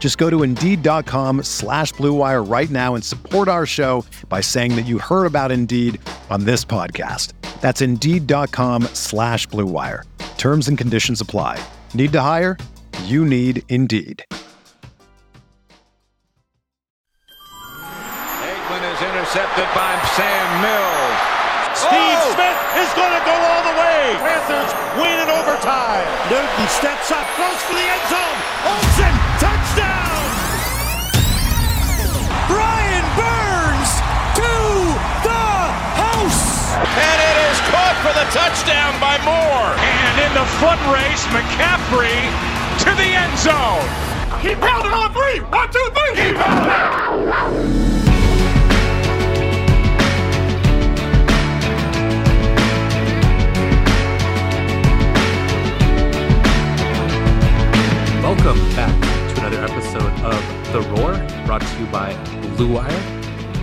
Just go to Indeed.com slash BlueWire right now and support our show by saying that you heard about Indeed on this podcast. That's Indeed.com slash BlueWire. Terms and conditions apply. Need to hire? You need Indeed. Aikman is intercepted by Sam Mills. Steve oh! Smith is going to go all the way. Panthers win in overtime. Newton steps up, close for the end zone. Olsen, touchdown! Brian Burns to the house! And it is caught for the touchdown by Moore. And in the foot race, McCaffrey to the end zone. He pounded on three. One, two, three. He pounded. Welcome back to another episode of The Roar, brought to you by Blue Wire.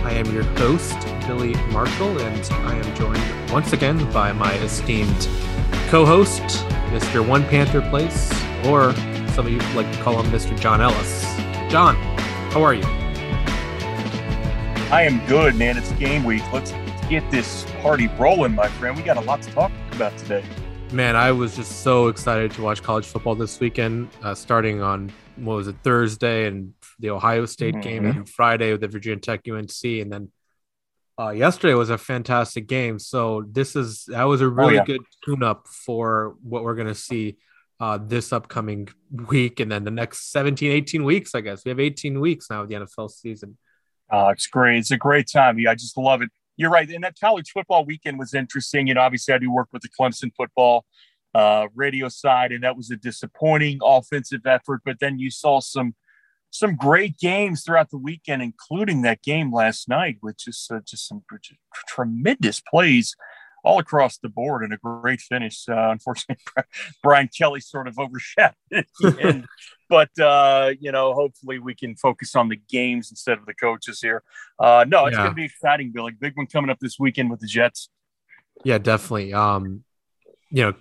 I am your host, Billy Marshall, and I am joined once again by my esteemed co-host, Mr. One Panther Place, or some of you like to call him Mr. John Ellis. John, how are you? I am good, man. It's game week. Let's get this party rolling, my friend. We got a lot to talk about today. Man, I was just so excited to watch college football this weekend, uh, starting on what was it Thursday and the Ohio State mm-hmm. game, and Friday with the Virginia Tech UNC, and then uh, yesterday was a fantastic game. So this is that was a really oh, yeah. good tune-up for what we're gonna see uh, this upcoming week, and then the next 17, 18 weeks. I guess we have 18 weeks now of the NFL season. Oh, it's great. It's a great time. Yeah, I just love it you're right. And that college football weekend was interesting. You know, obviously I do work with the Clemson football uh, radio side, and that was a disappointing offensive effort. But then you saw some some great games throughout the weekend, including that game last night, which is uh, just some tremendous plays all across the board and a great finish. Uh, unfortunately, Brian Kelly sort of overshadowed it. but uh, you know, hopefully we can focus on the games instead of the coaches here. Uh, no, it's yeah. going to be exciting, Billy. Big one coming up this weekend with the Jets. Yeah, definitely. Um, you know,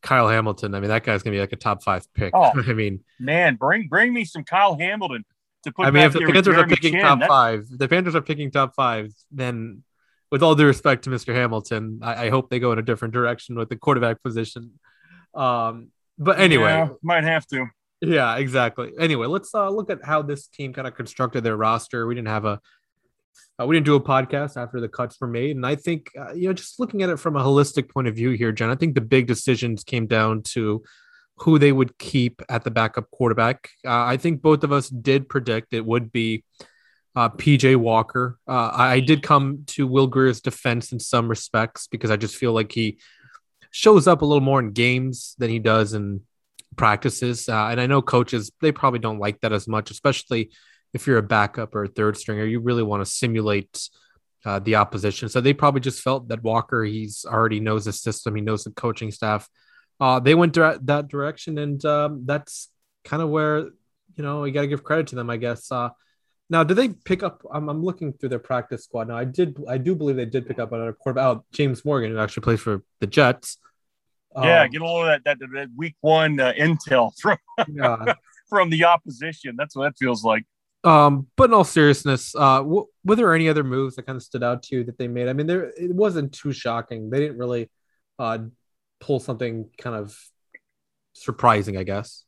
Kyle Hamilton. I mean, that guy's going to be like a top five pick. Oh, I mean, man, bring bring me some Kyle Hamilton to put. I mean, if the Panthers are picking John, top that... five, the Panthers are picking top five, then with all due respect to Mr. Hamilton, I, I, hope they go in a different direction with the quarterback position. Um, but anyway, yeah, might have to. Yeah, exactly. Anyway, let's uh, look at how this team kind of constructed their roster. We didn't have a uh, we didn't do a podcast after the cuts were made, and I think uh, you know just looking at it from a holistic point of view here, John. I think the big decisions came down to who they would keep at the backup quarterback. Uh, I think both of us did predict it would be uh, PJ Walker. Uh, I, did come to Will Grier's defense in some respects because I just feel like he shows up a little more in games than he does in practices. Uh, and I know coaches, they probably don't like that as much, especially if you're a backup or a third stringer. You really want to simulate uh, the opposition. So they probably just felt that Walker, he's already knows the system, he knows the coaching staff. Uh, they went dire- that direction, and um, that's kind of where you know you got to give credit to them, I guess. Uh, now, do they pick up? I'm, I'm, looking through their practice squad now. I did, I do believe they did pick up another quarterback, oh, James Morgan, who actually plays for the Jets. Yeah, um, get a little of that, that, that week one uh, intel from yeah. from the opposition. That's what that feels like. Um, but in all seriousness, uh, w- were there any other moves that kind of stood out to you that they made? I mean, there it wasn't too shocking. They didn't really uh, pull something kind of surprising, I guess.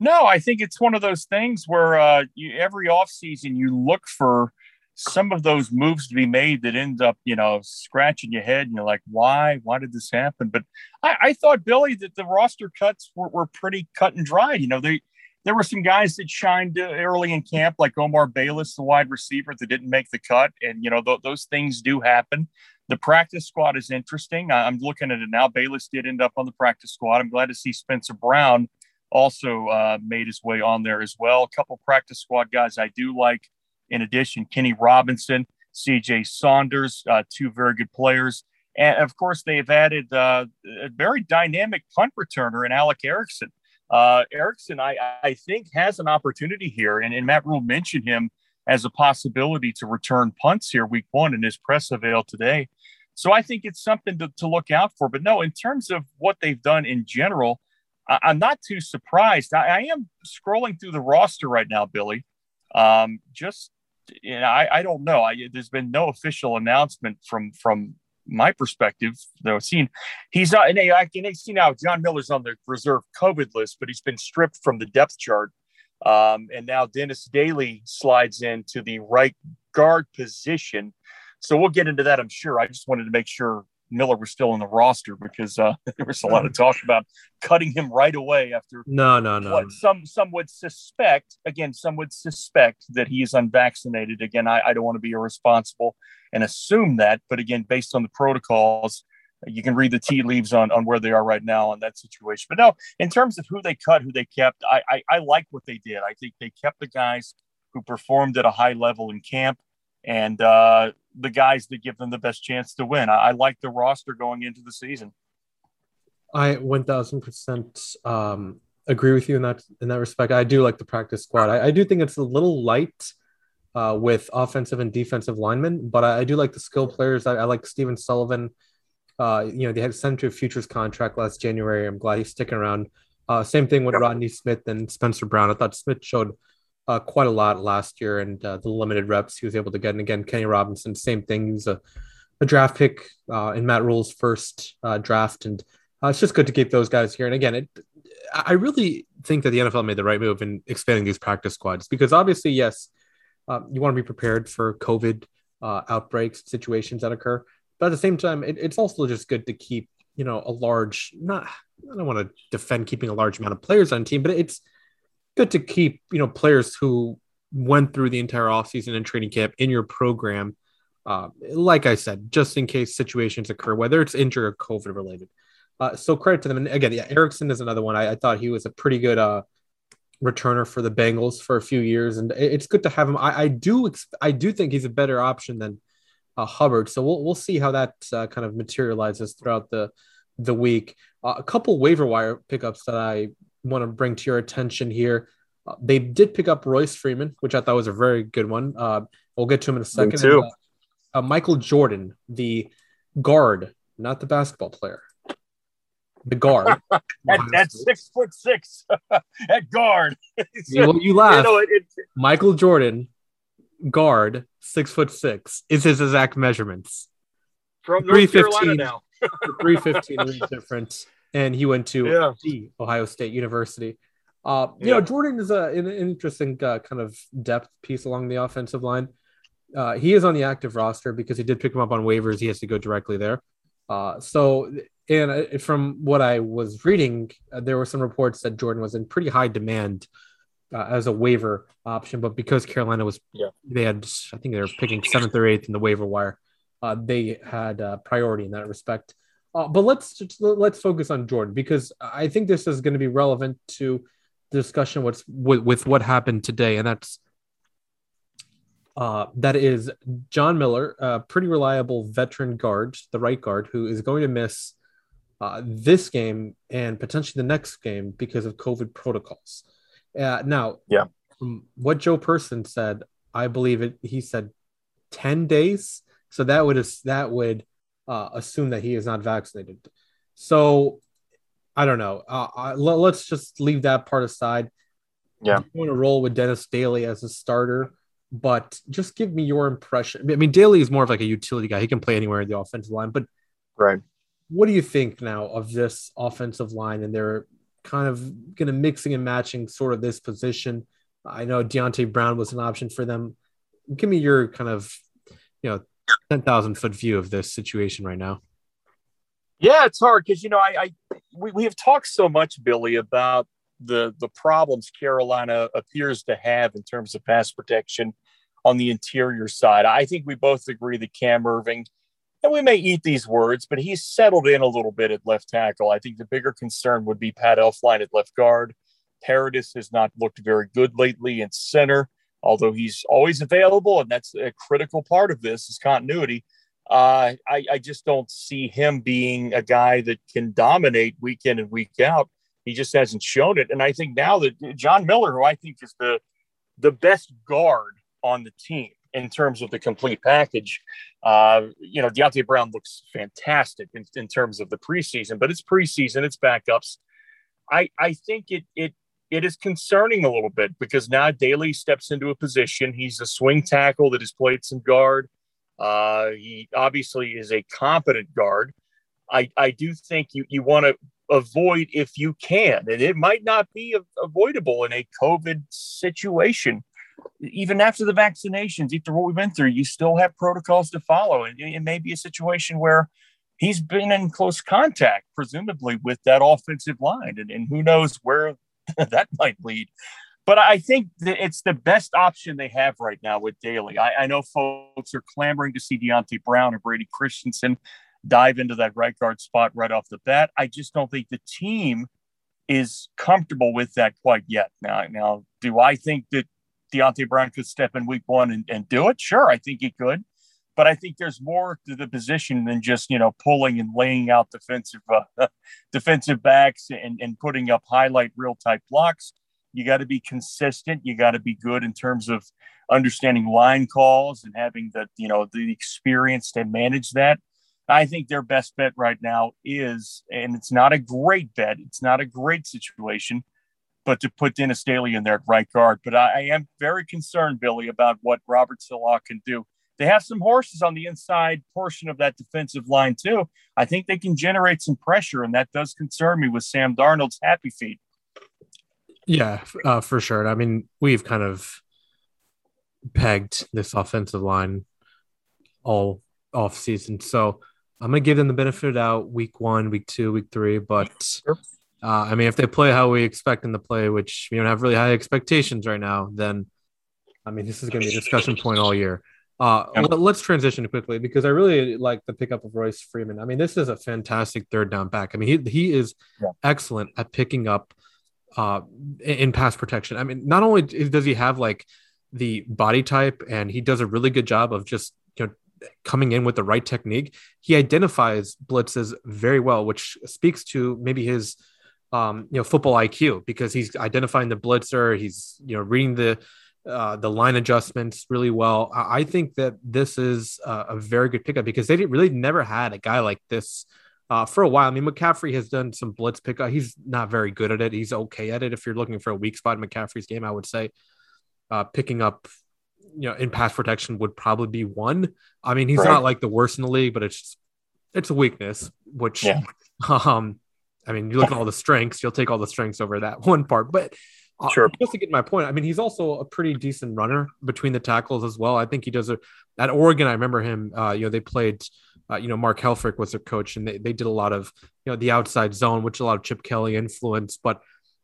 No, I think it's one of those things where uh, you, every offseason you look for some of those moves to be made that end up, you know, scratching your head and you're like, why? Why did this happen? But I, I thought, Billy, that the roster cuts were, were pretty cut and dried. You know, they there were some guys that shined early in camp, like Omar Bayless, the wide receiver, that didn't make the cut. And, you know, th- those things do happen. The practice squad is interesting. I'm looking at it now. Bayless did end up on the practice squad. I'm glad to see Spencer Brown also uh, made his way on there as well. A couple practice squad guys I do like. In addition, Kenny Robinson, CJ Saunders, uh, two very good players. And of course, they've added uh, a very dynamic punt returner in Alex Erickson. Uh, Erickson, I, I think, has an opportunity here. And, and Matt Rhule mentioned him as a possibility to return punts here week one in his press avail today. So I think it's something to, to look out for. But no, in terms of what they've done in general, I, am not too surprised. I, I, am scrolling through the roster right now, Billy. Um, just you know, I, I don't know. I, there's been no official announcement from from my perspective. Though seen he's not, and I can see now John Miller's on the reserve COVID list, but he's been stripped from the depth chart. Um, and now Dennis Daly slides into the right guard position. So we'll get into that, I'm sure. I just wanted to make sure Miller was still on the roster because uh, there was a lot of talk about cutting him right away after no, no, no. What some some would suspect again, some would suspect that he is unvaccinated. Again, I, I don't want to be irresponsible and assume that, but again, based on the protocols, you can read the tea leaves on on where they are right now on that situation. But no, in terms of who they cut, who they kept, I I, I like what they did. I think they kept the guys who performed at a high level in camp and uh, the guys that give them the best chance to win. I, I like the roster going into the season. I one thousand percent um, agree with you in that in that respect. I do like the practice squad. I, I do think it's a little light uh, with offensive and defensive linemen, but I, I do like the skill players. I, I like Stephen Sullivan. Uh, you know, they had sent to a futures contract last January. I'm glad he's sticking around. Uh, same thing with Rodney Smith and Spencer Brown. I thought Smith showed uh, quite a lot last year, and uh, the limited reps he was able to get. And again, Kenny Robinson, same thing. He was a, a draft pick uh, in Matt Rhule's first uh, draft, and uh, it's just good to keep those guys here. And again, it, I really think that the NFL made the right move in expanding these practice squads because obviously, yes, uh, you want to be prepared for COVID outbreaks, situations that occur, but at the same time, it, it's also just good to keep you know a large not I don't want to defend keeping a large amount of players on team, but it's good to keep you know players who went through the entire offseason and training camp in your program. Uh, like I said, just in case situations occur, whether it's injury or COVID related. Uh, so credit to them. And again, yeah, Erickson is another one. I, I thought he was a pretty good uh, returner for the Bengals for a few years, and it's good to have him. I, I do, I do think he's a better option than uh, Hubbard. So we'll we'll see how that uh, kind of materializes throughout the the week. Uh, a couple waiver wire pickups that I want to bring to your attention here. Uh, they did pick up Royce Freeman, which I thought was a very good one. Uh, we'll get to him in a second. too. And, uh, uh, Michael Jordan, the guard, not the basketball player, the guard. at, six foot six at guard. you, well, you laugh. You know, it, it, Michael Jordan, guard, six foot six, is his exact measurements. From North Carolina now. 315 is different and he went to yeah. the Ohio State University. Uh, you yeah. know, Jordan is a, an interesting uh, kind of depth piece along the offensive line. Uh, he is on the active roster because he did pick him up on waivers. He has to go directly there. Uh, so, and uh, from what I was reading, uh, there were some reports that Jordan was in pretty high demand as a waiver option, but because Carolina was, yeah. they had, I think they were picking seventh or eighth in the waiver wire. they had priority in that respect. Uh, but let's let's focus on Jordan because I think this is going to be relevant to the discussion what's with, with what happened today, and that's uh, that is John Miller, a pretty reliable veteran guard, the right guard, who is going to miss uh, this game and potentially the next game because of COVID protocols. Uh, now, yeah, what Joe Person said, I believe it. He said ten days, so that would that would uh, assume that he is not vaccinated. So I don't know. Uh, I, let, us just leave that part aside. Yeah, I'm going to roll with Dennis Daly as a starter, but just give me your impression. I mean, Daly is more of like a utility guy. He can play anywhere in the offensive line, but right. What do you think now of this offensive line? And they're kind of going to mixing and matching sort of this position. I know Deonte Brown was an option for them give me your kind of, you know, ten thousand foot view of this situation right now. Yeah, it's hard because you know I, I we, we have talked so much, Billy, about the the problems Carolina appears to have in terms of pass protection on the interior side. I think we both agree that Cam Erving, and we may eat these words, but he's settled in a little bit at left tackle. I think the bigger concern would be Pat Elflein at left guard. Paradis has not looked very good lately in center, although he's always available, and that's a critical part of this is continuity. Uh, I, I just don't see him being a guy that can dominate week in and week out. He just hasn't shown it. And I think now that John Miller, who I think is the the best guard on the team in terms of the complete package, uh, you know, Deonte Brown looks fantastic in, in terms of the preseason, but it's preseason, it's backups. I I think it it it is concerning a little bit because now Daly steps into a position. He's a swing tackle that has played some guard. Uh, he obviously is a competent guard. I, I do think you, you want to avoid if you can, and it might not be avoidable in a COVID situation. Even after the vaccinations, after what we've been through, you still have protocols to follow. And it may be a situation where he's been in close contact, presumably, with that offensive line. And, and who knows where that might lead. But I think that it's the best option they have right now with Daly. I, I know folks are clamoring to see Deonte Brown or Brady Christensen dive into that right guard spot right off the bat. I just don't think the team is comfortable with that quite yet. Now, now, do I think that Deonte Brown could step in week one and, and do it? Sure, I think he could. But I think there's more to the position than just you know pulling and laying out defensive uh, defensive backs and, and putting up highlight reel type blocks. You got to be consistent. You got to be good in terms of understanding line calls and having the you know the experience to manage that. I think their best bet right now is, and it's not a great bet. It's not a great situation, but to put Dennis Daly in there at right guard. But I, I am very concerned, Billy, about what Robert Saleh can do. They have some horses on the inside portion of that defensive line too. I think they can generate some pressure, and that does concern me with Sam Darnold's happy feet. Yeah, uh, for sure. I mean, we've kind of pegged this offensive line all off season. So I'm gonna give them the benefit of doubt week one, week two, week three. But uh, I mean, if they play how we expect them to play, which we don't have really high expectations right now, then I mean, this is gonna be a discussion point all year. Uh, let's transition quickly because I really like the pickup of Royce Freeman. I mean, this is a fantastic third down back. I mean, he he is yeah. excellent at picking up uh, in pass protection. I mean, not only does he have like the body type, and he does a really good job of just you know coming in with the right technique. He identifies blitzes very well, which speaks to maybe his um, you know football IQ because he's identifying the blitzer. He's you know reading the uh, the line adjustments really well. I, think that this is a, a very good pickup because they really never had a guy like this uh, for a while. I mean, McCaffrey has done some blitz pickup. He's not very good at it. He's okay at it. If you're looking for a weak spot in McCaffrey's game, I would say uh, picking up, you know, in pass protection would probably be one. I mean, he's right. not like the worst in the league, but it's just, it's a weakness. Which, yeah. um, I mean, you look at all the strengths, you'll take all the strengths over that one part. But uh, sure. just to get my point, I mean, he's also a pretty decent runner between the tackles as well. I think he does a at Oregon. I remember him. Uh, you know, they played uh, you know, Mark Helfrich was their coach, and they, they did a lot of, you know, the outside zone, which a lot of Chip Kelly influence. But,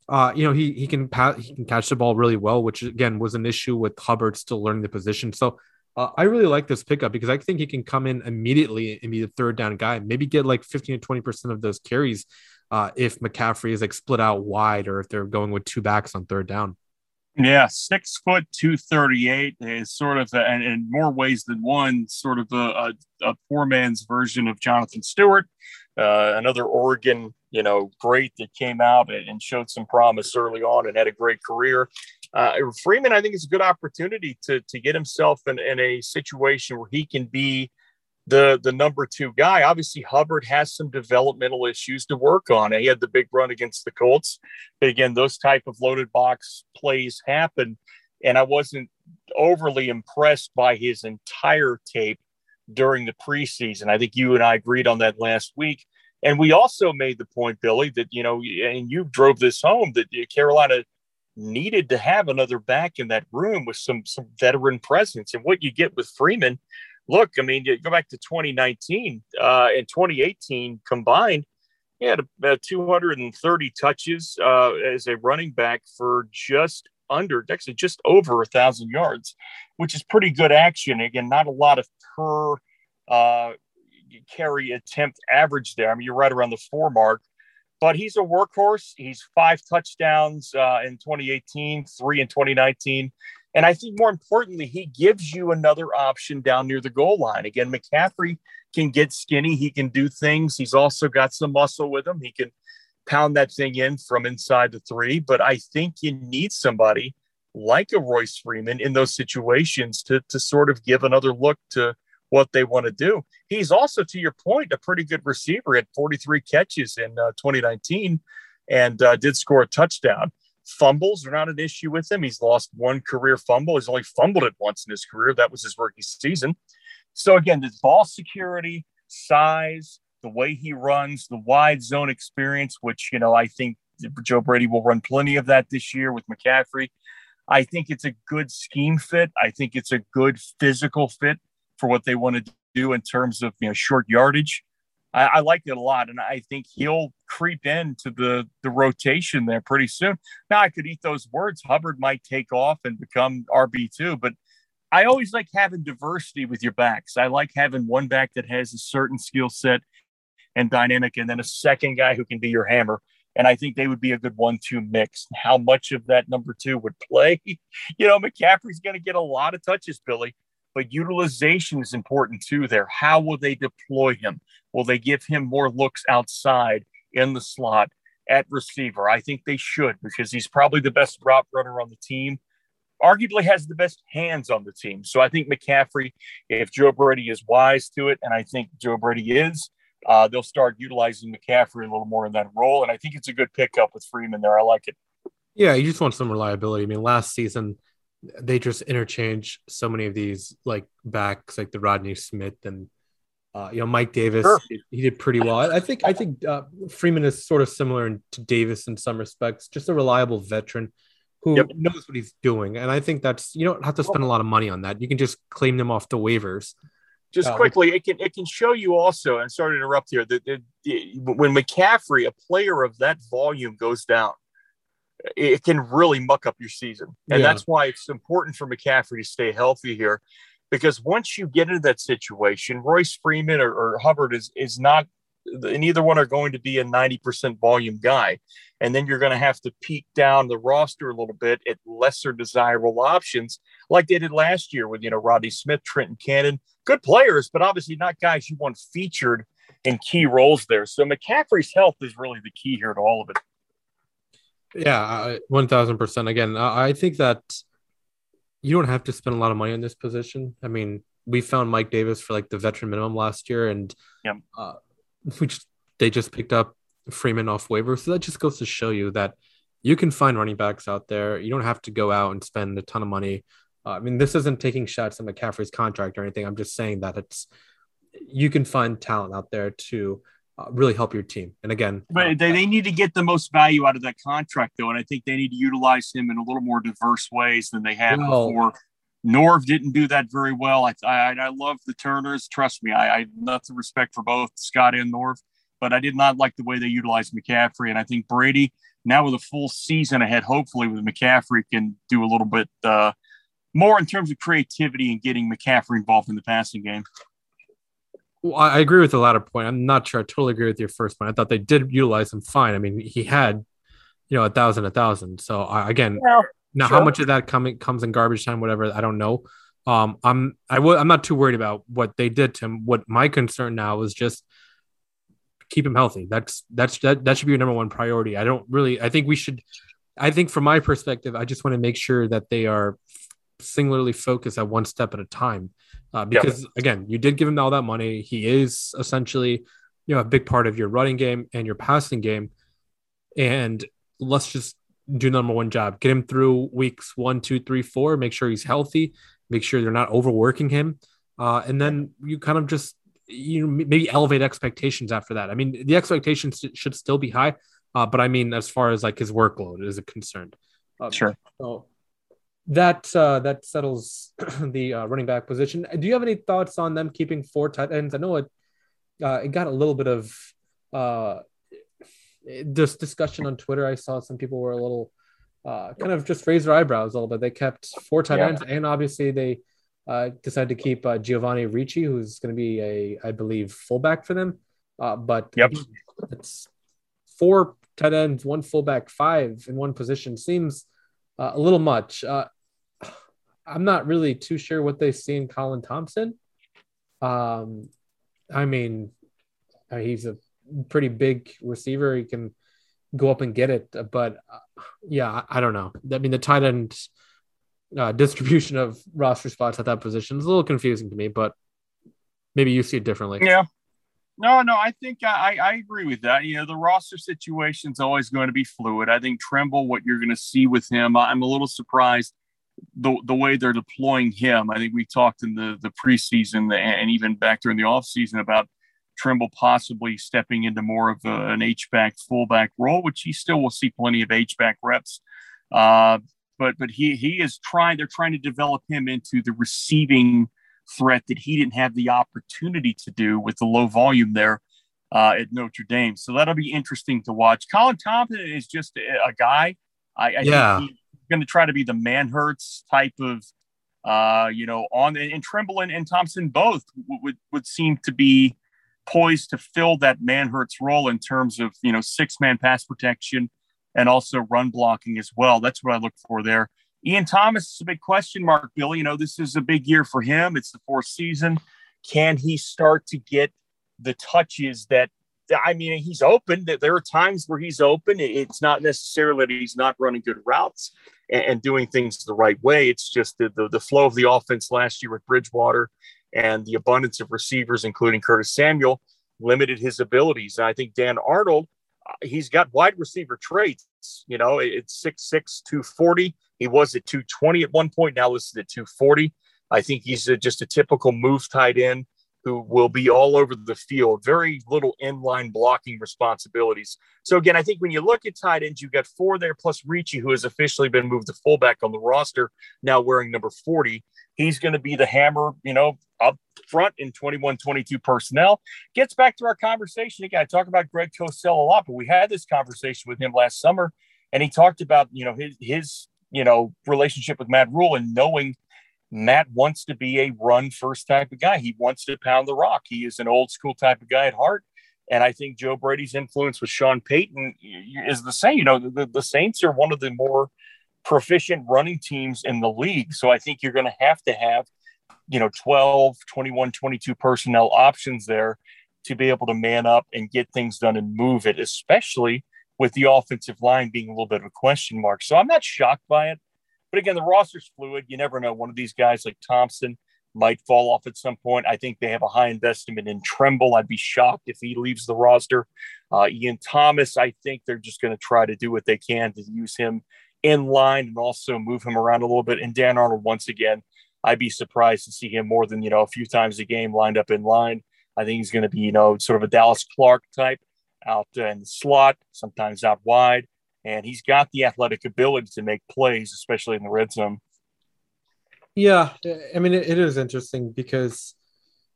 uh, you know, he he can pat, he can catch the ball really well, which again was an issue with Hubbard still learning the position. So uh, I really like this pickup because I think he can come in immediately and be the third down guy, maybe get like 15 to 20 percent of those carries uh, if McCaffrey is like split out wide or if they're going with two backs on third down. Yeah, six foot two thirty eight is sort of, a, and in more ways than one, sort of a, a, a poor man's version of Jonathan Stewart, uh, another Oregon, you know, great that came out and showed some promise early on and had a great career. Uh, Freeman, I think, is a good opportunity to to get himself in, in a situation where he can be the the number two guy. Obviously, Hubbard has some developmental issues to work on. He had the big run against the Colts, but again, those type of loaded box plays happen, and I wasn't overly impressed by his entire tape during the preseason. I think you and I agreed on that last week. And we also made the point, Billy, that, you know, and you drove this home that Carolina needed to have another back in that room with some some veteran presence. And what you get with Freeman, look, I mean, you go back to 2019 uh, and 2018 combined, he had about 230 touches uh, as a running back for just under, actually just over a thousand yards, which is pretty good action. Again, not a lot of per uh, carry attempt average there. I mean, you're right around the four mark, but he's a workhorse. He's five touchdowns uh, in 2018, three in 2019. And I think more importantly, he gives you another option down near the goal line. Again, McCaffrey can get skinny. He can do things. He's also got some muscle with him. He can pound that thing in from inside the three. But I think you need somebody like a Royce Freeman in those situations to, to sort of give another look to what they want to do. He's also, to your point, a pretty good receiver at 43 catches in uh, 2019 and uh, did score a touchdown. Fumbles are not an issue with him. He's lost one career fumble. He's only fumbled it once in his career. That was his rookie season. So, again, this ball security, size, the way he runs, the wide zone experience, which, you know, I think Joe Brady will run plenty of that this year with McCaffrey. I think it's a good scheme fit. I think it's a good physical fit for what they want to do in terms of you know short yardage. I, I like it a lot, and I think he'll creep into the the rotation there pretty soon. Now I could eat those words. Hubbard might take off and become RB two, but I always like having diversity with your backs. I like having one back that has a certain skill set and dynamic, and then a second guy who can be your hammer. And I think they would be a good one-two mix. How much of that number two would play? You know, McCaffrey's going to get a lot of touches, Billy but utilization is important too there. How will they deploy him? Will they give him more looks outside in the slot at receiver? I think they should because he's probably the best route runner on the team. Arguably has the best hands on the team. So I think McCaffrey, if Joe Brady is wise to it, and I think Joe Brady is, uh, they'll start utilizing McCaffrey a little more in that role. And I think it's a good pickup with Freeman there. I like it. Yeah, you just want some reliability. I mean, last season – they just interchange so many of these like backs, like the Rodney Smith and uh, you know Mike Davis. Sure. He, did pretty well. I, I think I think uh, Freeman is sort of similar in, to Davis in some respects, just a reliable veteran who yep. knows what he's doing. And I think that's you don't have to spend a lot of money on that. You can just claim them off the waivers. Just uh, quickly, it can it can show you also, and sorry to interrupt here, that when McCaffrey, a player of that volume, goes down, it can really muck up your season. And yeah. that's why it's important for McCaffrey to stay healthy here. Because once you get into that situation, Royce Freeman or, or Hubbard is is not neither one are going to be a 90% volume guy. And then you're going to have to peek down the roster a little bit at lesser desirable options, like they did last year with, you know, Rodney Smith, Trenton Cannon. Good players, but obviously not guys you want featured in key roles there. So McCaffrey's health is really the key here to all of it. Yeah, one thousand percent. Again, I think that you don't have to spend a lot of money on this position. I mean, we found Mike Davis for like the veteran minimum last year, and yeah, uh, which they just picked up Freeman off waiver. So that just goes to show you that you can find running backs out there. You don't have to go out and spend a ton of money. Uh, I mean, this isn't taking shots at McCaffrey's contract or anything. I'm just saying that it's you can find talent out there to uh, really help your team. And again, but uh, they, they need to get the most value out of that contract, though. And I think they need to utilize him in a little more diverse ways than they have well, before. Norv didn't do that very well. I, I, I love the Turners. Trust me, I, I have nothing respect for both Scott and Norv, but I did not like the way they utilized McCaffrey. And I think Brady, now with a full season ahead, hopefully with McCaffrey, can do a little bit uh, more in terms of creativity and getting McCaffrey involved in the passing game. Well, I agree with the latter point. I'm not sure I totally agree with your first point. I thought they did utilize him fine. I mean, he had, you know, a thousand, a thousand. So I, again, well, now sure. how much of that coming comes in garbage time, whatever, I don't know. Um, I'm I w- I'm not too worried about what they did to him. What my concern now is just keep him healthy. That's that's that that should be your number one priority. I don't really. I think we should. I think from my perspective, I just want to make sure that they are singularly focused at one step at a time. Uh, because again, you did give him all that money. He is essentially, you know, a big part of your running game and your passing game. And let's just do number one job. Get him through weeks one, two, three, four. Make sure he's healthy. Make sure they're not overworking him. Uh, and then you kind of just you know maybe elevate expectations after that. I mean, the expectations should still be high, uh, but I mean as far as like his workload is concerned. Um, Sure. So that uh, that settles the uh, running back position. Do you have any thoughts on them keeping four tight ends? I know it uh, it got a little bit of uh, this discussion on Twitter. I saw some people were a little uh, kind of just raised their eyebrows a little bit. They kept four tight Yeah. ends, and obviously they uh, decided to keep uh, Giovanni Ricci, who's going to be a, I believe, fullback for them. Uh, but Yep. it's four tight ends, one fullback, five in one position seems uh, a little much. Uh, I'm not really too sure what they see in Colin Thompson. Um, I mean, uh, he's a pretty big receiver. He can go up and get it, but uh, yeah, I, don't know. I mean, the tight end uh, distribution of roster spots at that position is a little confusing to me, but maybe you see it differently. Yeah. No, no, I think I, I agree with that. You know, the roster situation is always going to be fluid. I think Tremble, what you're going to see with him, I'm a little surprised the the way they're deploying him. I think we talked in the the preseason and even back during the offseason about Tremble possibly stepping into more of a, an H back fullback role, which he still will see plenty of H back reps. Uh, but but he he is trying. They're trying to develop him into the receiving threat that he didn't have the opportunity to do with the low volume there uh, at Notre Dame. So that'll be interesting to watch. Colin Thompson is just a, guy. I, I Yeah. think he's going to try to be the Manhertz type of, uh, you know, on and Tremble and, and Thompson both w- would would seem to be poised to fill that Manhertz role in terms of you know six man pass protection and also run blocking as well. That's what I look for there. Ian Thomas is a big question mark, Bill. You know, this is a big year for him. It's the fourth season. Can he start to get the touches that I mean, he's open. There are times where he's open. It's not necessarily that he's not running good routes and, doing things the right way. It's just the, the, the flow of the offense last year with Bridgewater and the abundance of receivers, including Curtis Samuel, limited his abilities. And I think Dan Arnold, uh, he's got wide receiver traits. You know, it's 6'6, 240. He was at 220 at one point. Now is at 240. I think he's a, just a typical move tight end who will be all over the field, very little inline blocking responsibilities. So again, I think when you look at tight ends, you've got four there plus Ricci, who has officially been moved to fullback on the roster, now wearing number 40. He's going to be the hammer, you know, up front in 21 22 personnel. Gets back to our conversation again. I talk about Greg Cosell a lot, but we had this conversation with him last summer, and he talked about, you know, his, his you know, relationship with Matt Rhule and knowing Matt wants to be a run first type of guy. He wants to pound the rock. He is an old school type of guy at heart. And I think Joe Brady's influence with Sean Payton is the same. You know, the, the Saints are one of the more proficient running teams in the league. So I think you're going to have to have, you know, 12, 21, 22 personnel options there to be able to man up and get things done and move it, especially with the offensive line being a little bit of a question mark. So I'm not shocked by it. But again, the roster's fluid. You never know. One of these guys like Thompson might fall off at some point. I think they have a high investment in Tremble. I'd be shocked if he leaves the roster. Uh, Ian Thomas, I think they're just going to try to do what they can to use him in line and also move him around a little bit. And Dan Arnold, once again, I'd be surprised to see him more than, you know, a few times a game lined up in line. I think he's going to be, you know, sort of a Dallas Clark type out in the slot, sometimes out wide and he's got the athletic ability to make plays, especially in the red zone. Yeah, I mean it, it is interesting because,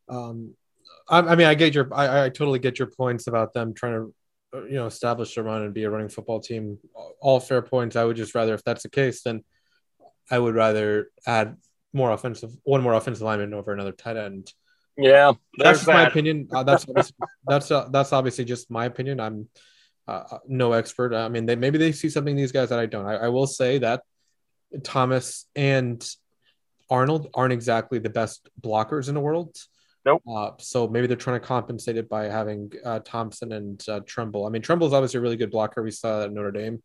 um, I, I, mean I get your I, I totally get your points about them trying to, you know, establish a run and be a running football team. All fair points. I would just rather, if that's the case, then I would rather add more offensive, one more offensive lineman over another tight end. Yeah, that's just that. my opinion. Uh, that's that's uh, that's obviously just my opinion. I'm uh, no expert. I mean, they maybe they see something in these guys that I don't. I, I will say that Thomas and Arnold aren't exactly the best blockers in the world. Nope. Uh, so maybe they're trying to compensate it by having uh, Thompson and uh, Tremble. I mean, Tremble is obviously a really good blocker. We saw that at Notre Dame.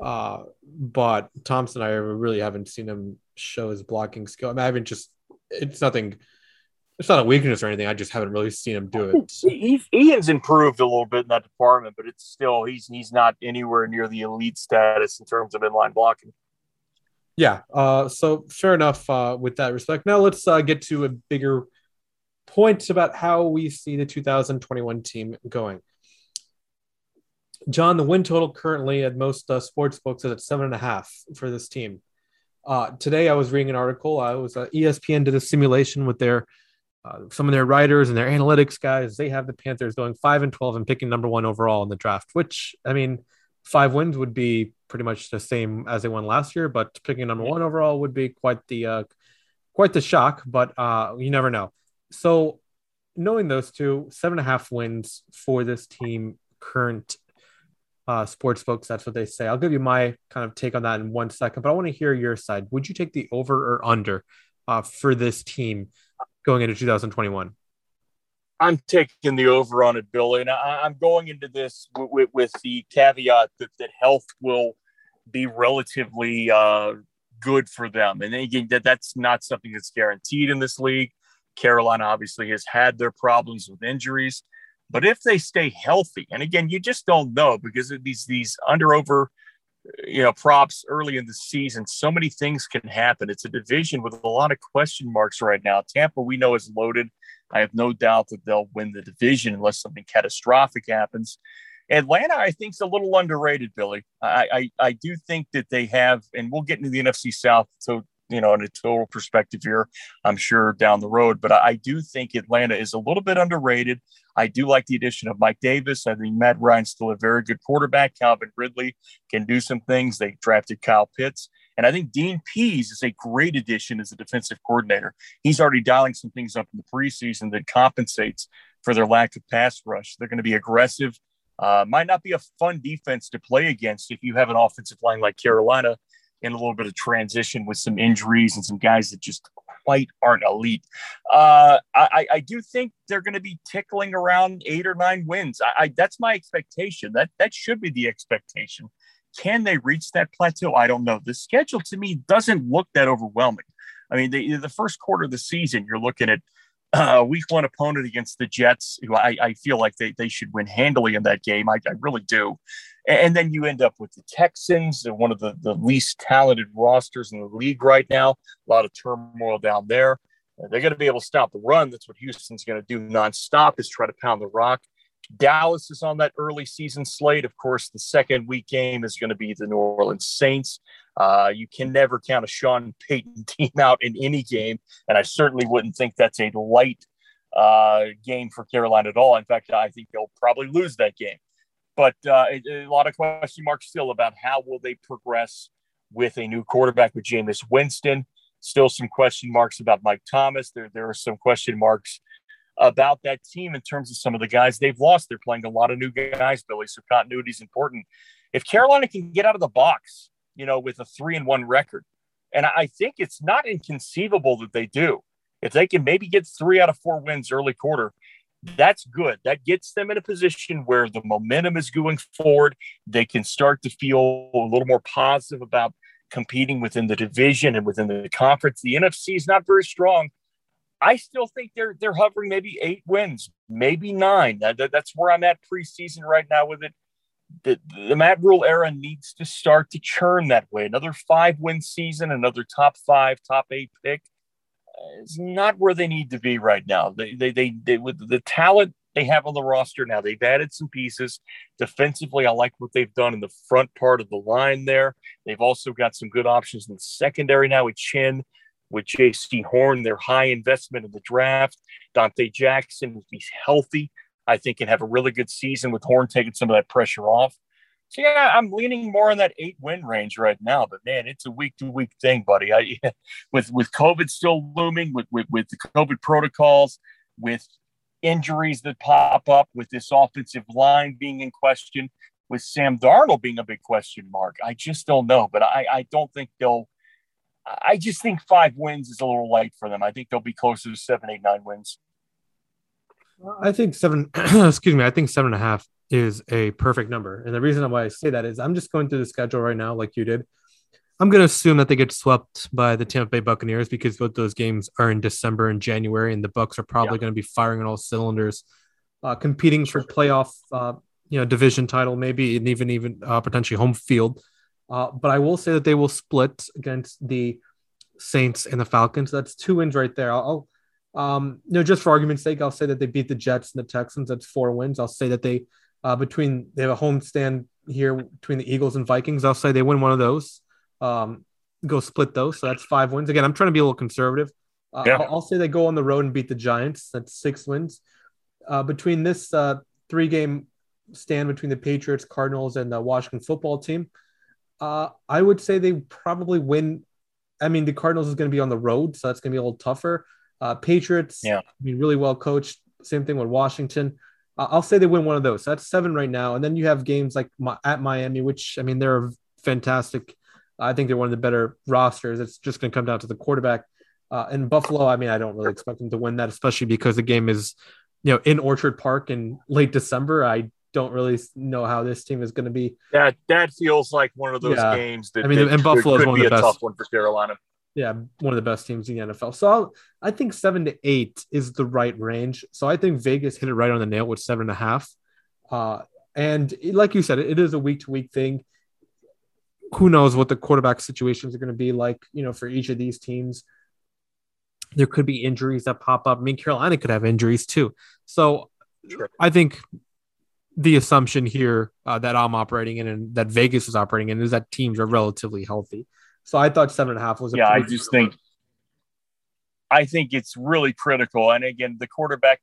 Uh, but Thompson, I really haven't seen him show his blocking skill. I, mean, I haven't just, it's nothing, it's not a weakness or anything. I just haven't really seen him do it. Ian's improved a little bit in that department, but it's still, he's, he's not anywhere near the elite status in terms of inline blocking. Yeah. Uh, so fair enough uh, with that respect. Now let's uh, get to a bigger point about how we see the 2021 team going. John, the win total currently at most uh, sports books is at seven and a half for this team. Uh, today, I was reading an article. I was uh, ESPN did a simulation with their uh, some of their writers and their analytics guys. They have the Panthers going five and twelve and picking number one overall in the draft. Which I mean, five wins would be pretty much the same as they won last year, but picking number one overall would be quite the uh, quite the shock. But uh, you never know. So knowing those two, seven and a half wins for this team, current uh, sports folks. That's what they say. I'll give you my kind of take on that in one second, but I want to hear your side. Would you take the over or under uh, for this team going into 2021? I'm taking the over on it, Billy, and I, am going into this with, with, with, the caveat that, that health will be relatively uh, good for them. And again, that that's not something that's guaranteed in this league. Carolina obviously has had their problems with injuries. But if they stay healthy, and again, you just don't know because of these these under over, you know, props early in the season, so many things can happen. It's a division with a lot of question marks right now. Tampa, we know, is loaded. I have no doubt that they'll win the division unless something catastrophic happens. Atlanta, I think, is a little underrated, Billy. I, I, I do think that they have, and we'll get into the NFC South so you know, in a total perspective here, I'm sure down the road. But I, do think Atlanta is a little bit underrated. I do like the addition of Mike Davis. I think Matt Ryan's still a very good quarterback. Calvin Ridley can do some things. They drafted Kyle Pitts. And I think Dean Pees is a great addition as a defensive coordinator. He's already dialing some things up in the preseason that compensates for their lack of pass rush. They're going to be aggressive. Uh, might not be a fun defense to play against if you have an offensive line like Carolina in a little bit of transition with some injuries and some guys that just quite aren't elite. Uh, I, I, do think they're going to be tickling around eight or nine wins. I, I, that's my expectation. That that should be the expectation. Can they reach that plateau? I don't know. The schedule to me doesn't look that overwhelming. I mean, the, the first quarter of the season, you're looking at uh, week one opponent against the Jets, who I, I feel like they, they should win handily in that game. I, I really do. And then you end up with the Texans, They're one of the, the least talented rosters in the league right now. A lot of turmoil down there. They're going to be able to stop the run. That's what Houston's going to do nonstop is try to pound the rock. Dallas is on that early season slate. Of course, the second week game is going to be the New Orleans Saints. Uh, you can never count a Sean Payton team out in any game, and I certainly wouldn't think that's a light uh, game for Carolina at all. In fact, I think they'll probably lose that game but uh, a, a, lot of question marks still about how will they progress with a new quarterback with Jameis Winston. Still some question marks about Mike Thomas. There, there are some question marks about that team in terms of some of the guys they've lost. They're playing a lot of new guys, Billy. So continuity is important. If Carolina can get out of the box, you know, with a three and one record, and I think it's not inconceivable that they do. If they can maybe get three out of four wins early quarter, that's good. That gets them in a position where the momentum is going forward. They can start to feel a little more positive about competing within the division and within the conference. The NFC is not very strong. I still think they're they're hovering maybe eight wins, maybe nine. That, that, that's where I'm at preseason right now with it. The, the Matt Rhule era needs to start to churn that way. Another five win season, another top five, top eight pick is not where they need to be right now. They, they, they, they, with the talent they have on the roster now, they've added some pieces. Defensively, I like what they've done in the front part of the line there. They've also got some good options in the secondary now with Chinn, with Jaycee Horn, their high investment in the draft. Donte Jackson, if he's healthy, I think can have a really good season with Horn taking some of that pressure off. So yeah, I'm leaning more in that eight win range right now. But man, it's a week to week thing, buddy. I with with COVID still looming, with, with with the COVID protocols, with injuries that pop up, with this offensive line being in question, with Sam Darnold being a big question mark. I just don't know. But I I don't think they'll. I just think five wins is a little light for them. I think they'll be closer to seven, eight, nine wins. I think seven. excuse me. I think seven and a half is a perfect number. And the reason why I say that is I'm just going through the schedule right now, like you did. I'm going to assume that they get swept by the Tampa Bay Buccaneers because both those games are in December and January, and the Bucs are probably yeah. going to be firing on all cylinders, uh, competing for playoff, uh, you know, division title, maybe and even even uh, potentially home field. Uh, but I will say that they will split against the Saints and the Falcons. That's two wins right there. I'll, um, you know, just for argument's sake, I'll say that they beat the Jets and the Texans. That's four wins. I'll say that they uh, between they have a home stand here between the Eagles and Vikings. I'll say they win one of those. Um, go split those. So that's five wins. Again, I'm trying to be a little conservative. Uh, yeah. I'll, I'll, say they go on the road and beat the Giants. That's six wins. Uh, between this uh, three game stand between the Patriots, Cardinals, and the Washington football team, uh, I would say they probably win. I mean, the Cardinals is going to be on the road, so that's going to be a little tougher. Uh, Patriots, yeah, I mean, really well coached. Same thing with Washington. I'll say they win one of those. So that's seven right now, and then you have games like at Miami, which I mean they're fantastic. I think they're one of the better rosters. It's just going to come down to the quarterback. Uh, in Buffalo, I mean, I don't really expect them to win that, especially because the game is, you know, in Orchard Park in late December. I don't really know how this team is going to be. That that feels like one of those yeah. games that I mean, and Buffalo is one of the best. tough one for Carolina. Yeah, one of the best teams in the NFL. So I'll, i think seven to eight is the right range. So I think Vegas hit it right on the nail with seven and a half. Uh, and like you said, it is a week to week thing. Who knows what the quarterback situations are going to be like? You know, for each of these teams, there could be injuries that pop up. I mean, Carolina could have injuries too. So sure. I think the assumption here uh, that I'm operating in and that Vegas is operating in is that teams are relatively healthy. So I thought seven and a half was. yeah, I just think. I think it's really critical, and again, the quarterback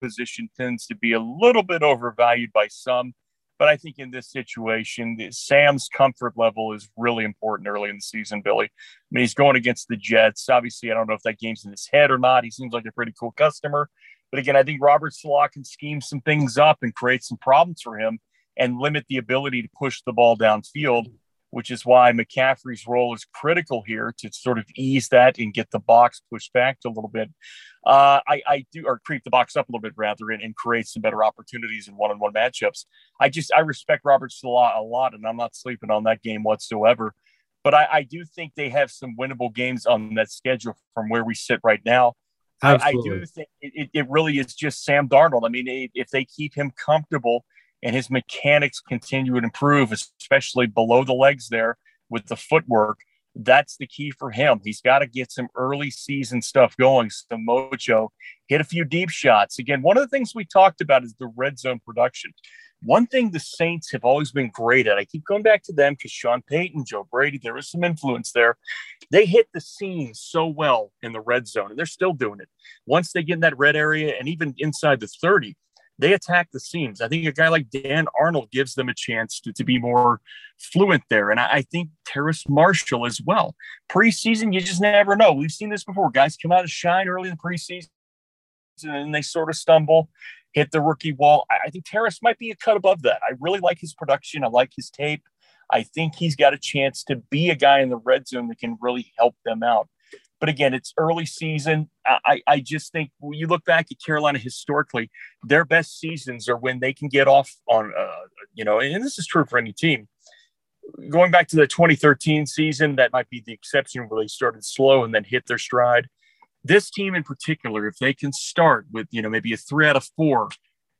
position tends to be a little bit overvalued by some, but I think in this situation, Sam's comfort level is really important early in the season. Billy, I mean, he's going against the Jets. Obviously, I don't know if that game's in his head or not. He seems like a pretty cool customer. But again, I think Robert Saleh can scheme some things up and create some problems for him and limit the ability to push the ball downfield, which is why McCaffrey's role is critical here to sort of ease that and get the box pushed back a little bit. Uh, I, I, do, or creep the box up a little bit rather, and, and create some better opportunities in one-on-one matchups. I just I respect Robert Saleh a lot, and I'm not sleeping on that game whatsoever. But I, I do think they have some winnable games on that schedule from where we sit right now. I, I, do think it, it really is just Sam Darnold. I mean, if they keep him comfortable and his mechanics continue to improve, especially below the legs there with the footwork, that's the key for him. He's got to get some early season stuff going, some mojo, hit a few deep shots. Again, one of the things we talked about is the red zone production. One thing the Saints have always been great at, I keep going back to them because Sean Payton, Joe Brady, there was some influence there. They hit the seams so well in the red zone, and they're still doing it. Once they get in that red area and even inside the 30, they attack the seams. I think a guy like Dan Arnold gives them a chance to, to be more fluent there. And I, I think Terrace Marshall as well. Preseason, you just never know. We've seen this before. Guys come out of shine early in the preseason and they sort of stumble hit the rookie wall. I, think Terrace might be a cut above that. I really like his production. I like his tape. I think he's got a chance to be a guy in the red zone that can really help them out. But again, it's early season. I, I just think when you look back at Carolina historically, their best seasons are when they can get off on, uh, you know, and this is true for any team. Going back to the 2013 season, that might be the exception where they started slow and then hit their stride this team in particular, if they can start with, you know, maybe a three out of four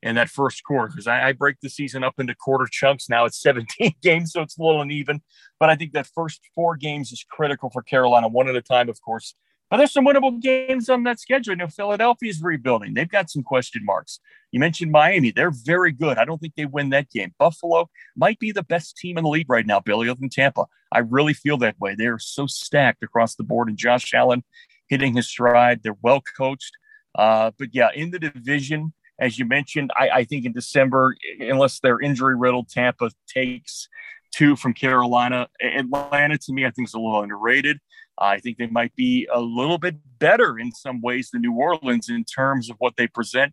in that first quarter, because I, I, break the season up into quarter chunks now. It's 17 games, so it's a little uneven. But I think that first four games is critical for Carolina, one at a time, of course. But there's some winnable games on that schedule. You know, Philadelphia's rebuilding. They've got some question marks. You mentioned Miami. They're very good. I don't think they win that game. Buffalo might be the best team in the league right now, Billy, other than Tampa. I really feel that way. They are so stacked across the board. And Josh Allen hitting his stride. They're well coached. Uh, but yeah, in the division, as you mentioned, I, I think in December, unless they're injury riddled, Tampa takes two from Carolina. Atlanta, to me, I think is a little underrated. Uh, I think they might be a little bit better in some ways than New Orleans in terms of what they present.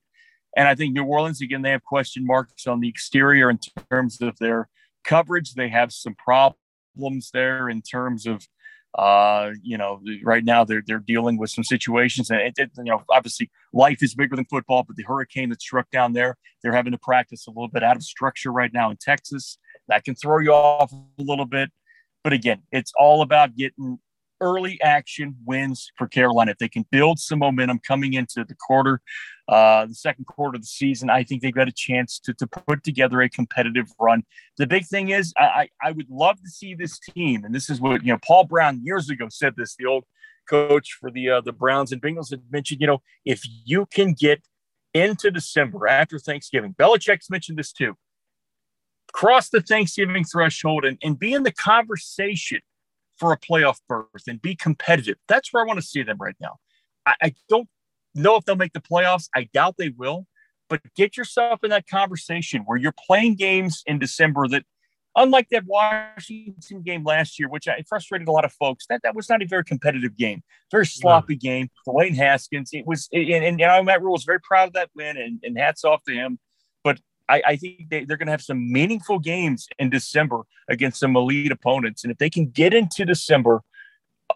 And I think New Orleans, again, they have question marks on the exterior in terms of their coverage. They have some problems there in terms of uh, you know, right now they're they're dealing with some situations, and it, it, you know, obviously life is bigger than football. But the hurricane that struck down there, they're having to practice a little bit out of structure right now in Texas. That can throw you off a little bit. But again, it's all about getting early action wins for Carolina. If they can build some momentum coming into the quarter, uh, the second quarter of the season, I think they've got a chance to, to put together a competitive run. The big thing is, I, I would love to see this team, and this is what, you know, Paul Brown years ago said this, the old coach for the, uh, the Browns and Bengals had mentioned, you know, if you can get into December after Thanksgiving, Belichick's mentioned this too. cross the Thanksgiving threshold and, and be in the conversation for a playoff berth and be competitive. That's where I want to see them right now. I, I don't know if they'll make the playoffs. I doubt they will, but get yourself in that conversation where you're playing games in December that unlike that Washington game last year, which I frustrated a lot of folks, that, that was not a very competitive game, very sloppy no. game. Dwayne Haskins, it was, and, and, and Matt Rhule was very proud of that win, and, and hats off to him. I, I think they, they're going to have some meaningful games in December against some elite opponents, and if they can get into December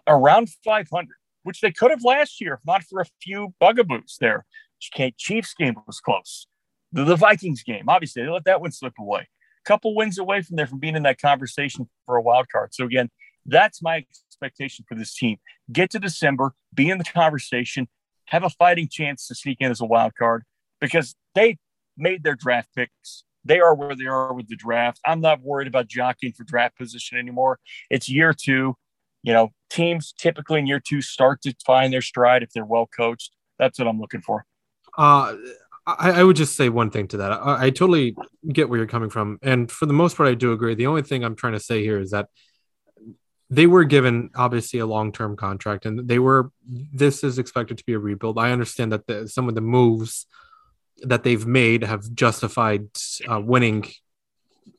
around 500, which they could have last year, if not for a few bugaboos there. Chiefs game was close. The, the Vikings game, obviously, they let that one slip away A couple wins away from there from being in that conversation for a wild card. So again, that's my expectation for this team. Get to December, be in the conversation, have a fighting chance to sneak in as a wild card because they made their draft picks. They are where they are with the draft. I'm not worried about jockeying for draft position anymore. It's year two. You know, teams typically in year two start to find their stride if they're well coached. That's what I'm looking for. Uh, I, I, would just say one thing to that. I, I, totally get where you're coming from, and for the most part, I do agree. The only thing I'm trying to say here is that they were given obviously a long-term contract, and they were. This is expected to be a rebuild. I understand that the, some of the moves that they've made have justified uh, winning.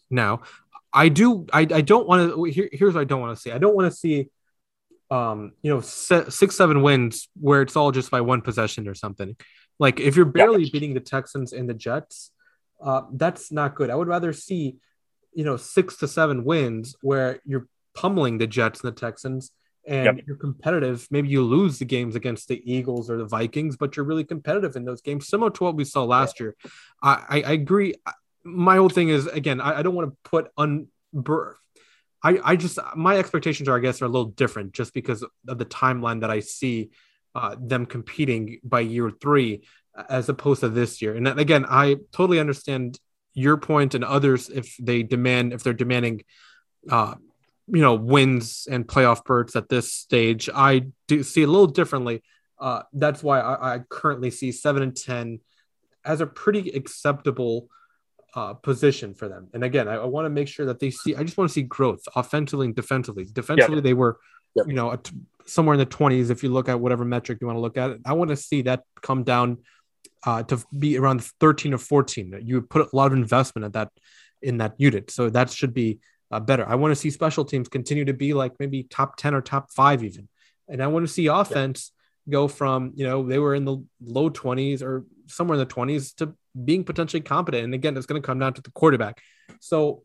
Now, I do. I, I don't want to. Here, here's what I don't want to see. I don't want to see um, you know, six, seven wins where it's all just by one possession or something. Like if you're barely yeah. beating the Texans and the Jets, uh, that's not good. I would rather see, you know, six to seven wins where you're pummeling the Jets and the Texans and yep. you're competitive. Maybe you lose the games against the Eagles or the Vikings, but you're really competitive in those games, similar to what we saw last year. I, I, I agree. My whole thing is again, I, I don't want to put un. I, I just my expectations are I guess are a little different just because of the timeline that I see uh, them competing by year three as opposed to this year. And again, I totally understand your point and others if they demand if they're demanding uh, you know wins and playoff berths at this stage. I do see a little differently. Uh, that's why I, I currently see seven and ten as a pretty acceptable uh, position for them. And again, I, I want to make sure that they see. I just want to see growth offensively and defensively. Defensively, yep. they were, yep. you know, somewhere in the twenties. If you look at whatever metric you want to look at, I want to see that come down uh, to be around thirteen or fourteen. You put a lot of investment at that in that unit, so that should be uh, better. I want to see special teams continue to be like maybe top ten or top five even, and I want to see offense. Yep. Go from you know they were in the low 20s or somewhere in the 20s to being potentially competent. And again, it's going to come down to the quarterback. So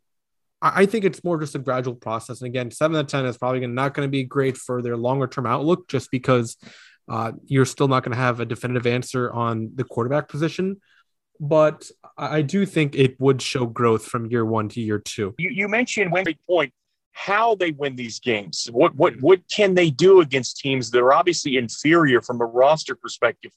I think it's more just a gradual process. And again, seven to 10 is probably not going to be great for their longer term outlook just because uh, you're still not going to have a definitive answer on the quarterback position. But I do think it would show growth from year one to year two. You, you mentioned when point how they win these games. What what what can they do against teams that are obviously inferior from a roster perspective?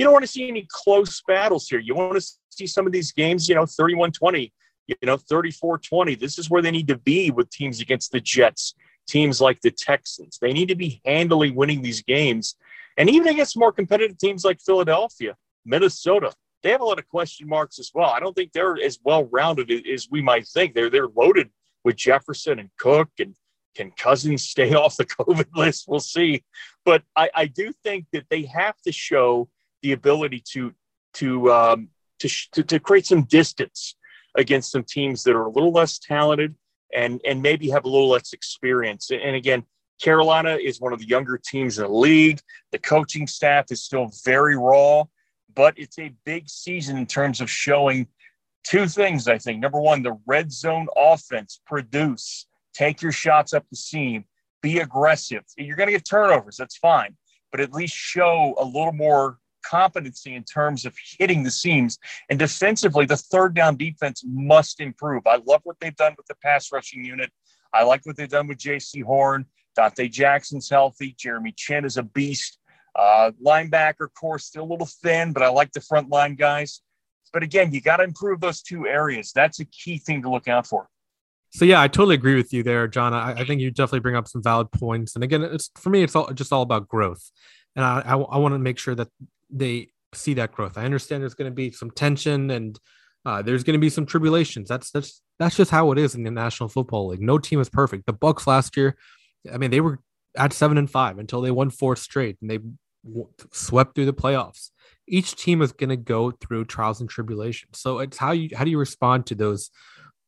you don't want to see any close battles here. You want to see some of these games, you know, 31 20, you know, 34 20. This is where they need to be with teams against the Jets, teams like the Texans. They need to be handily winning these games. And even against more competitive teams like Philadelphia, Minnesota, they have a lot of question marks as well. I don't think they're as well rounded as we might think. They're they're loaded with Jefferson and Cook and can Cousins stay off the COVID list? We'll see. But I, I do think that they have to show the ability to to um, to, to, to create some distance against some teams that are a little less talented and and maybe have a little less experience. And again, Carolina is one of the younger teams in the league. The coaching staff is still very raw, but it's a big season in terms of showing two things. I think number one, the red zone offense produce, take your shots up the seam, be aggressive. You're going to get turnovers, that's fine, but at least show a little more competency in terms of hitting the seams. And defensively, the third down defense must improve. I love what they've done with the pass rushing unit. I like what they've done with Jaycee Horn. Donte Jackson's healthy. Jeremy Chinn is a beast. Uh, linebacker corps still a little thin, but I like the front line guys. But again, you got to improve those two areas. That's a key thing to look out for. So yeah, I totally agree with you there, John. I, I think you definitely bring up some valid points. And again, it's for me, it's all just all about growth. And I, I, I want to make sure that they see that growth. I understand there's going to be some tension and Uh, there's going to be some tribulations. That's that's that's just how it is in the National Football League. No team is perfect. The Bucs last year, I mean, they were at seven and five until they won four straight and they w- swept through the playoffs. Each team is going to go through trials and tribulations. So it's how you how do you respond to those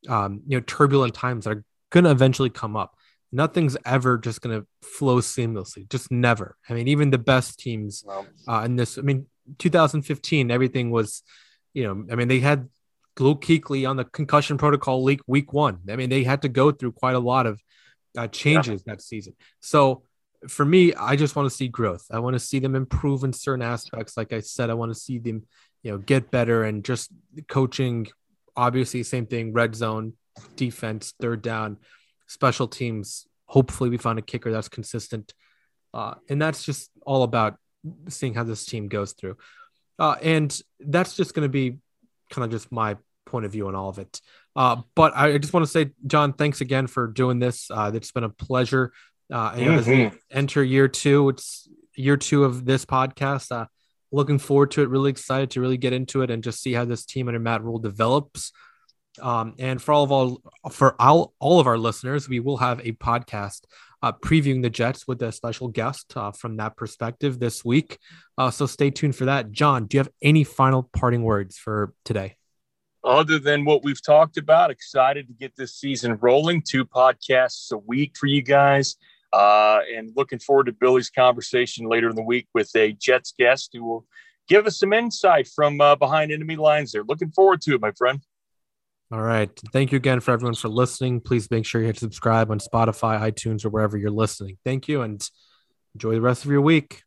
um, you know turbulent times that are going to eventually come up. Nothing's ever just going to flow seamlessly. Just never. I mean, even the best teams uh, in this. I mean, 2015, everything was, you know, I mean, they had Luke Kuechly on the concussion protocol leak week one. I mean, they had to go through quite a lot of uh, changes yeah. that season. So for me, I just want to see growth. I want to see them improve in certain aspects. Like I said, I want to see them, you know, get better and just coaching. Obviously, same thing. Red zone, defense, third down, special teams. Hopefully, we find a kicker that's consistent, uh, and that's just all about seeing how this team goes through. Uh, and that's just going to be kind of just my point of view on all of it. Uh, but I just want to say, John, thanks again for doing this. Uh, it's been a pleasure. Uh, and mm-hmm. as we enter year two, it's year two of this podcast. Uh, looking forward to it. Really excited to really get into it and just see how this team under Matt Rhule develops. Um, and for all of all for all, all of our listeners, we will have a podcast uh, previewing the Jets with a special guest uh, from that perspective this week. Uh, so stay tuned for that. John, do you have any final parting words for today? Other than what we've talked about, excited to get this season rolling. Two podcasts a week for you guys. Uh, and looking forward to Billy's conversation later in the week with a Jets guest who will give us some insight from uh, behind enemy lines there. Looking forward to it, my friend. All right. Thank you again for everyone for listening. Please make sure you hit subscribe on Spotify, iTunes, or wherever you're listening. Thank you and enjoy the rest of your week.